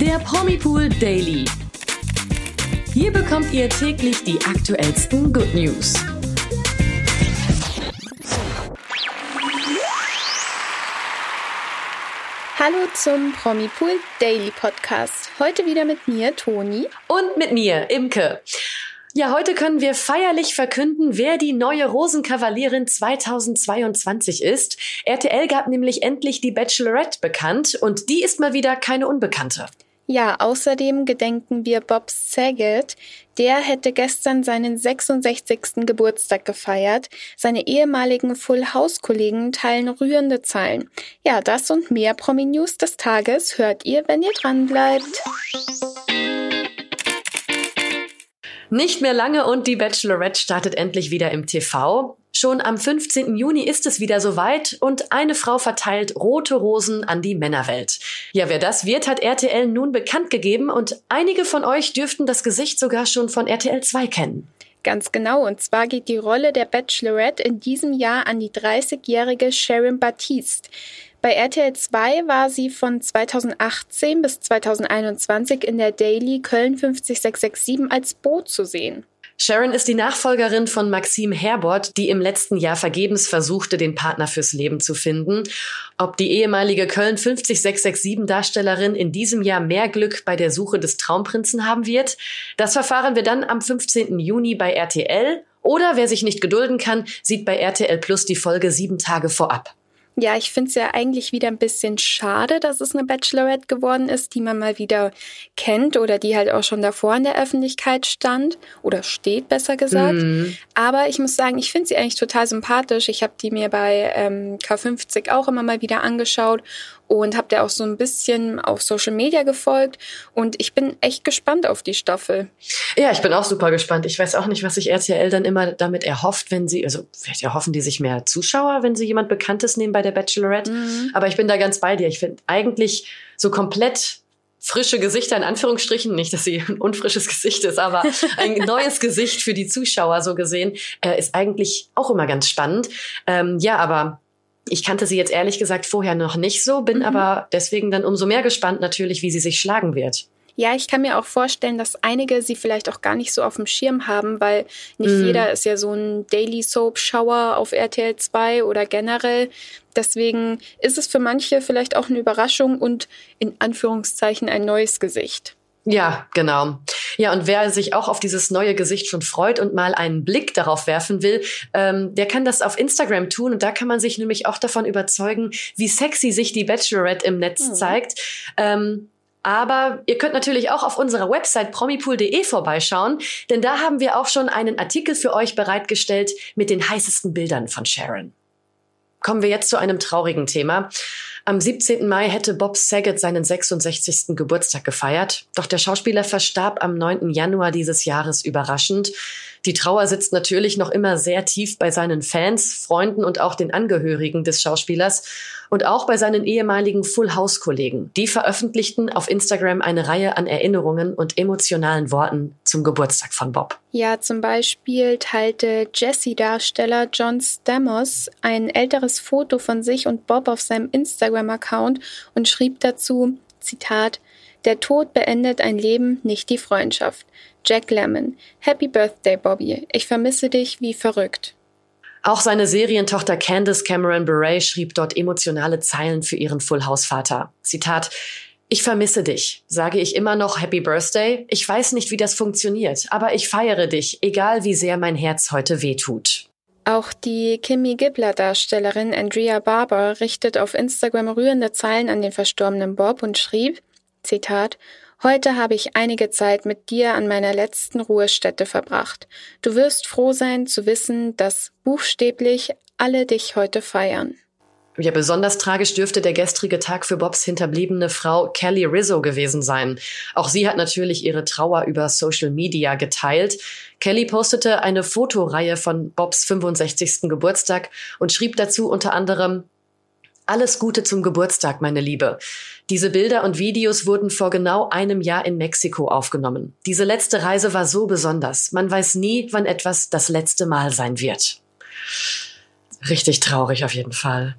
Der Promipool Daily. Hier bekommt ihr täglich die aktuellsten Good News. Hallo zum Promipool Daily Podcast. Heute wieder mit mir, Toni. Und mit mir, Imke. Ja, heute können wir feierlich verkünden, wer die neue Rosenkavalierin 2022 ist. RTL gab nämlich endlich die Bachelorette bekannt und die ist mal wieder keine Unbekannte. Ja, außerdem gedenken wir Bob Saget. Der hätte gestern seinen 66. Geburtstag gefeiert. Seine ehemaligen Full House Kollegen teilen rührende Zeilen. Ja, das und mehr Promi News des Tages hört ihr, wenn ihr dran bleibt. Nicht mehr lange und die Bachelorette startet endlich wieder im TV. Schon am 15. Juni ist es wieder soweit und eine Frau verteilt rote Rosen an die Männerwelt. Ja, wer das wird, hat RTL nun bekannt gegeben und einige von euch dürften das Gesicht sogar schon von RTL 2 kennen. Ganz genau, und zwar geht die Rolle der Bachelorette in diesem Jahr an die 30-jährige Sharon Baptiste. Bei RTL 2 war sie von 2018 bis 2021 in der Daily Köln 50667 als Boot zu sehen. Sharon ist die Nachfolgerin von Maxim Herbert, die im letzten Jahr vergebens versuchte, den Partner fürs Leben zu finden. Ob die ehemalige Köln 50667 Darstellerin in diesem Jahr mehr Glück bei der Suche des Traumprinzen haben wird, das verfahren wir dann am 15. Juni bei RTL. Oder wer sich nicht gedulden kann, sieht bei RTL Plus die Folge sieben Tage vorab. Ja, ich finde es ja eigentlich wieder ein bisschen schade, dass es eine Bachelorette geworden ist, die man mal wieder kennt oder die halt auch schon davor in der Öffentlichkeit stand oder steht, besser gesagt. Mhm. Aber ich muss sagen, ich finde sie eigentlich total sympathisch. Ich habe die mir bei ähm, K50 auch immer mal wieder angeschaut und habe der auch so ein bisschen auf Social Media gefolgt und ich bin echt gespannt auf die Staffel. Ja, ich bin auch super gespannt. Ich weiß auch nicht, was sich RTL dann immer damit erhofft, wenn sie, also vielleicht erhoffen die sich mehr Zuschauer, wenn sie jemand Bekanntes nehmen bei der Bachelorette. Mhm. Aber ich bin da ganz bei dir. Ich finde eigentlich so komplett frische Gesichter in Anführungsstrichen, nicht, dass sie ein unfrisches Gesicht ist, aber ein neues Gesicht für die Zuschauer so gesehen, äh, ist eigentlich auch immer ganz spannend. Ähm, ja, aber ich kannte sie jetzt ehrlich gesagt vorher noch nicht so, bin mhm. aber deswegen dann umso mehr gespannt natürlich, wie sie sich schlagen wird. Ja, ich kann mir auch vorstellen, dass einige sie vielleicht auch gar nicht so auf dem Schirm haben, weil nicht mm. jeder ist ja so ein Daily Soap Shower auf RTL 2 oder generell. Deswegen ist es für manche vielleicht auch eine Überraschung und in Anführungszeichen ein neues Gesicht. Ja, genau. Ja, und wer sich auch auf dieses neue Gesicht schon freut und mal einen Blick darauf werfen will, ähm, der kann das auf Instagram tun. Und da kann man sich nämlich auch davon überzeugen, wie sexy sich die Bachelorette im Netz mhm. zeigt. Ähm, aber ihr könnt natürlich auch auf unserer Website promipool.de vorbeischauen, denn da haben wir auch schon einen Artikel für euch bereitgestellt mit den heißesten Bildern von Sharon. Kommen wir jetzt zu einem traurigen Thema. Am 17. Mai hätte Bob Saget seinen 66. Geburtstag gefeiert, doch der Schauspieler verstarb am 9. Januar dieses Jahres überraschend. Die Trauer sitzt natürlich noch immer sehr tief bei seinen Fans, Freunden und auch den Angehörigen des Schauspielers und auch bei seinen ehemaligen Full House Kollegen. Die veröffentlichten auf Instagram eine Reihe an Erinnerungen und emotionalen Worten zum Geburtstag von Bob. Ja, zum Beispiel teilte Jesse-Darsteller John Stamos ein älteres Foto von sich und Bob auf seinem Instagram-Account und schrieb dazu, Zitat, der Tod beendet ein Leben, nicht die Freundschaft. Jack Lemmon. Happy Birthday, Bobby. Ich vermisse dich wie verrückt. Auch seine Serientochter Candice Cameron Bure schrieb dort emotionale Zeilen für ihren Full House Vater. Zitat ich vermisse dich, sage ich immer noch Happy Birthday. Ich weiß nicht, wie das funktioniert, aber ich feiere dich, egal wie sehr mein Herz heute wehtut. Auch die Kimmy Gibbler-Darstellerin Andrea Barber richtet auf Instagram rührende Zeilen an den verstorbenen Bob und schrieb, Zitat, Heute habe ich einige Zeit mit dir an meiner letzten Ruhestätte verbracht. Du wirst froh sein zu wissen, dass buchstäblich alle dich heute feiern. Ja, besonders tragisch dürfte der gestrige Tag für Bobs hinterbliebene Frau Kelly Rizzo gewesen sein. Auch sie hat natürlich ihre Trauer über Social Media geteilt. Kelly postete eine Fotoreihe von Bobs 65. Geburtstag und schrieb dazu unter anderem, alles Gute zum Geburtstag, meine Liebe. Diese Bilder und Videos wurden vor genau einem Jahr in Mexiko aufgenommen. Diese letzte Reise war so besonders. Man weiß nie, wann etwas das letzte Mal sein wird. Richtig traurig auf jeden Fall.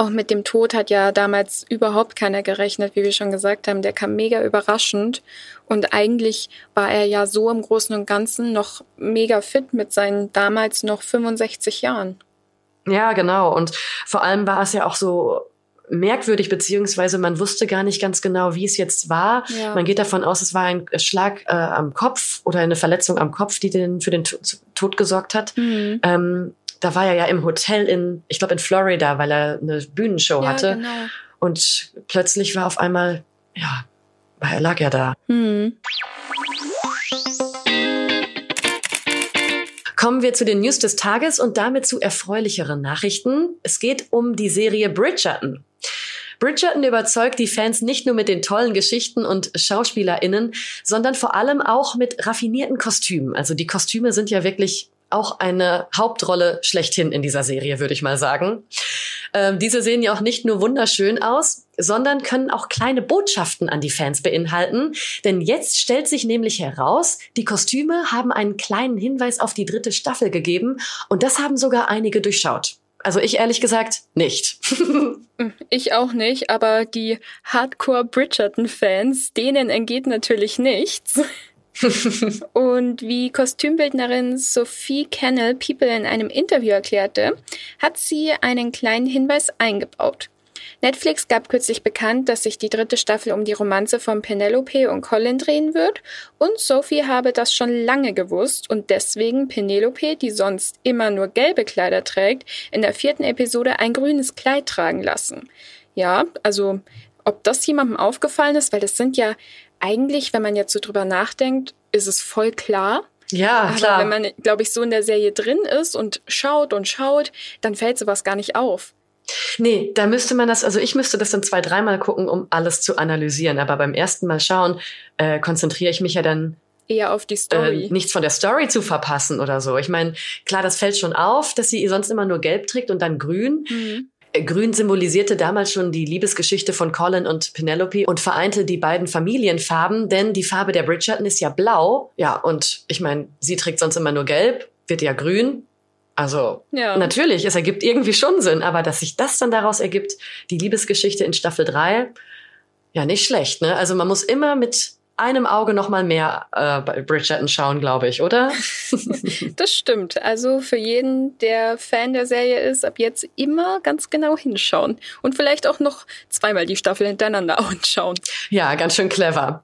Auch mit dem Tod hat ja damals überhaupt keiner gerechnet, wie wir schon gesagt haben. Der kam mega überraschend. Und eigentlich war er ja so im Großen und Ganzen noch mega fit mit seinen damals noch 65 Jahren. Ja, genau. Und vor allem war es ja auch so merkwürdig, beziehungsweise man wusste gar nicht ganz genau, wie es jetzt war. Ja. Man geht davon aus, es war ein Schlag äh, am Kopf oder eine Verletzung am Kopf, die den, für den Tod gesorgt hat. Mhm. Ähm, da war er ja im Hotel in, ich glaube in Florida, weil er eine Bühnenshow ja, hatte. Genau. Und plötzlich war auf einmal, ja, er lag ja da. Mhm. Kommen wir zu den News des Tages und damit zu erfreulicheren Nachrichten. Es geht um die Serie Bridgerton. Bridgerton überzeugt die Fans nicht nur mit den tollen Geschichten und SchauspielerInnen, sondern vor allem auch mit raffinierten Kostümen. Also die Kostüme sind ja wirklich auch eine Hauptrolle schlechthin in dieser Serie, würde ich mal sagen. Ähm, diese sehen ja auch nicht nur wunderschön aus, sondern können auch kleine Botschaften an die Fans beinhalten. Denn jetzt stellt sich nämlich heraus, die Kostüme haben einen kleinen Hinweis auf die dritte Staffel gegeben und das haben sogar einige durchschaut. Also ich ehrlich gesagt nicht. ich auch nicht, aber die Hardcore Bridgerton-Fans, denen entgeht natürlich nichts. und wie Kostümbildnerin Sophie Kennel People in einem Interview erklärte, hat sie einen kleinen Hinweis eingebaut. Netflix gab kürzlich bekannt, dass sich die dritte Staffel um die Romanze von Penelope und Colin drehen wird und Sophie habe das schon lange gewusst und deswegen Penelope, die sonst immer nur gelbe Kleider trägt, in der vierten Episode ein grünes Kleid tragen lassen. Ja, also ob das jemandem aufgefallen ist, weil das sind ja eigentlich, wenn man jetzt so drüber nachdenkt, ist es voll klar. Ja, Aber klar. wenn man, glaube ich, so in der Serie drin ist und schaut und schaut, dann fällt sowas gar nicht auf. Nee, da müsste man das, also ich müsste das dann zwei, dreimal gucken, um alles zu analysieren. Aber beim ersten Mal schauen, äh, konzentriere ich mich ja dann eher auf die Story. Äh, nichts von der Story zu verpassen oder so. Ich meine, klar, das fällt schon auf, dass sie sonst immer nur gelb trägt und dann grün. Mhm. Äh, grün symbolisierte damals schon die Liebesgeschichte von Colin und Penelope und vereinte die beiden Familienfarben, denn die Farbe der Bridgerton ist ja blau. Ja, und ich meine, sie trägt sonst immer nur gelb, wird ja grün. Also ja. natürlich, es ergibt irgendwie schon Sinn, aber dass sich das dann daraus ergibt, die Liebesgeschichte in Staffel 3, ja, nicht schlecht, ne? Also man muss immer mit einem Auge noch mal mehr äh, bei Bridgerton schauen, glaube ich, oder? das stimmt. Also für jeden, der Fan der Serie ist, ab jetzt immer ganz genau hinschauen und vielleicht auch noch zweimal die Staffel hintereinander anschauen. Ja, ganz schön clever.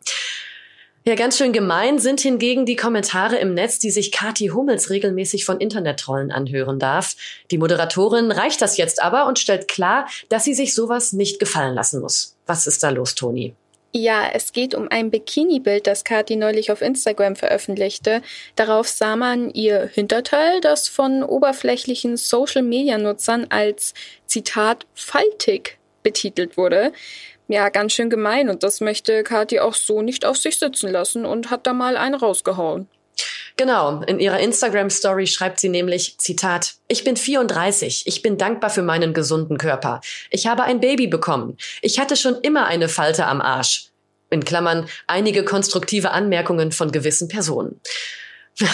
Ja, ganz schön gemein sind hingegen die Kommentare im Netz, die sich Kati Hummels regelmäßig von Internettrollen anhören darf. Die Moderatorin reicht das jetzt aber und stellt klar, dass sie sich sowas nicht gefallen lassen muss. Was ist da los, Toni? Ja, es geht um ein Bikini-Bild, das Kathi neulich auf Instagram veröffentlichte. Darauf sah man ihr Hinterteil, das von oberflächlichen Social-Media-Nutzern als Zitat faltig betitelt wurde ja, ganz schön gemein und das möchte Kathi auch so nicht auf sich sitzen lassen und hat da mal einen rausgehauen. Genau, in ihrer Instagram-Story schreibt sie nämlich, Zitat, ich bin 34, ich bin dankbar für meinen gesunden Körper. Ich habe ein Baby bekommen. Ich hatte schon immer eine Falte am Arsch. In Klammern einige konstruktive Anmerkungen von gewissen Personen.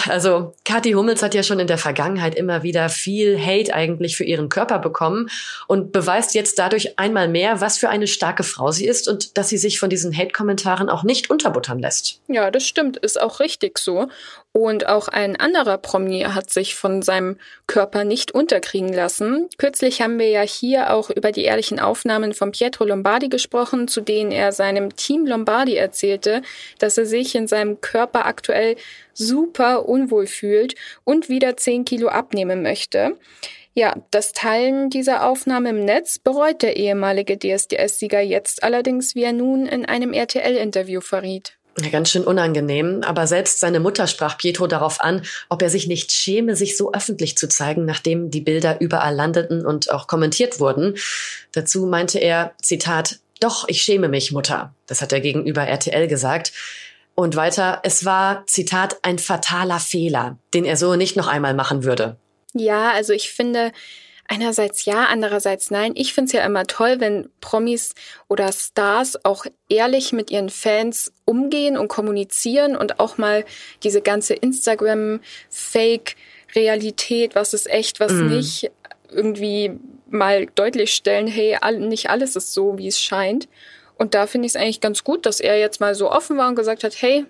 Also Kathi Hummels hat ja schon in der Vergangenheit immer wieder viel Hate eigentlich für ihren Körper bekommen und beweist jetzt dadurch einmal mehr, was für eine starke Frau sie ist und dass sie sich von diesen Hate-Kommentaren auch nicht unterbuttern lässt. Ja, das stimmt, ist auch richtig so. Und auch ein anderer Promi hat sich von seinem Körper nicht unterkriegen lassen. Kürzlich haben wir ja hier auch über die ehrlichen Aufnahmen von Pietro Lombardi gesprochen, zu denen er seinem Team Lombardi erzählte, dass er sich in seinem Körper aktuell super unwohl fühlt und wieder 10 Kilo abnehmen möchte. Ja, das Teilen dieser Aufnahme im Netz bereut der ehemalige DSDS-Sieger jetzt allerdings, wie er nun in einem RTL-Interview verriet. Ja, ganz schön unangenehm, aber selbst seine Mutter sprach Pietro darauf an, ob er sich nicht schäme, sich so öffentlich zu zeigen, nachdem die Bilder überall landeten und auch kommentiert wurden. Dazu meinte er, Zitat, doch, ich schäme mich, Mutter. Das hat er gegenüber RTL gesagt. Und weiter, es war, Zitat, ein fataler Fehler, den er so nicht noch einmal machen würde. Ja, also ich finde, einerseits ja, andererseits nein. Ich finde es ja immer toll, wenn Promis oder Stars auch ehrlich mit ihren Fans umgehen und kommunizieren und auch mal diese ganze Instagram-Fake-Realität, was ist echt, was mm. nicht, irgendwie mal deutlich stellen, hey, nicht alles ist so, wie es scheint. Und da finde ich es eigentlich ganz gut, dass er jetzt mal so offen war und gesagt hat, hey,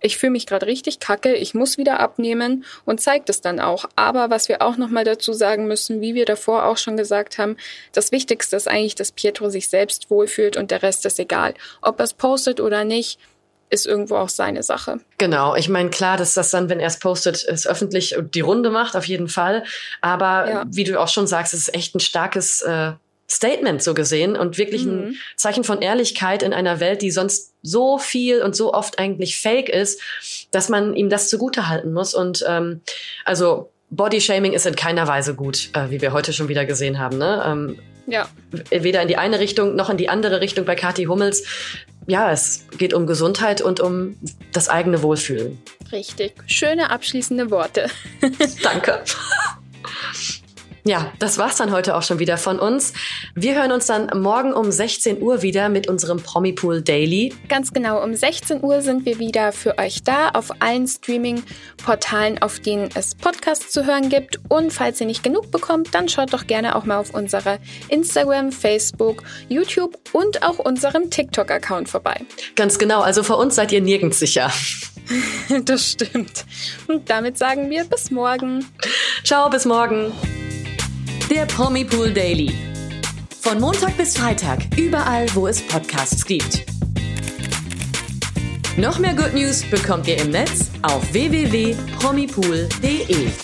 ich fühle mich gerade richtig kacke, ich muss wieder abnehmen und zeigt es dann auch. Aber was wir auch nochmal dazu sagen müssen, wie wir davor auch schon gesagt haben, das Wichtigste ist eigentlich, dass Pietro sich selbst wohlfühlt und der Rest ist egal. Ob er es postet oder nicht, ist irgendwo auch seine Sache. Genau, ich meine, klar, dass das dann, wenn er es postet, es öffentlich die Runde macht, auf jeden Fall. Aber ja. wie du auch schon sagst, es ist echt ein starkes äh, Statement so gesehen und wirklich mhm. ein Zeichen von Ehrlichkeit in einer Welt, die sonst so viel und so oft eigentlich fake ist, dass man ihm das zugute halten muss. Und ähm, also Bodyshaming ist in keiner Weise gut, äh, wie wir heute schon wieder gesehen haben. Ne? Ähm, ja. Weder in die eine Richtung noch in die andere Richtung bei Kathi Hummels. Ja, es geht um Gesundheit und um das eigene Wohlfühlen. Richtig. Schöne abschließende Worte. Danke. Ja, das war's dann heute auch schon wieder von uns. Wir hören uns dann morgen um 16 Uhr wieder mit unserem Promipool Daily. Ganz genau, um 16 Uhr sind wir wieder für euch da auf allen Streaming-Portalen, auf denen es Podcasts zu hören gibt. Und falls ihr nicht genug bekommt, dann schaut doch gerne auch mal auf unserer Instagram, Facebook, YouTube und auch unserem TikTok-Account vorbei. Ganz genau, also vor uns seid ihr nirgends sicher. das stimmt. Und damit sagen wir bis morgen. Ciao, bis morgen. Der Promi Pool Daily. Von Montag bis Freitag, überall, wo es Podcasts gibt. Noch mehr Good News bekommt ihr im Netz auf www.promipool.de.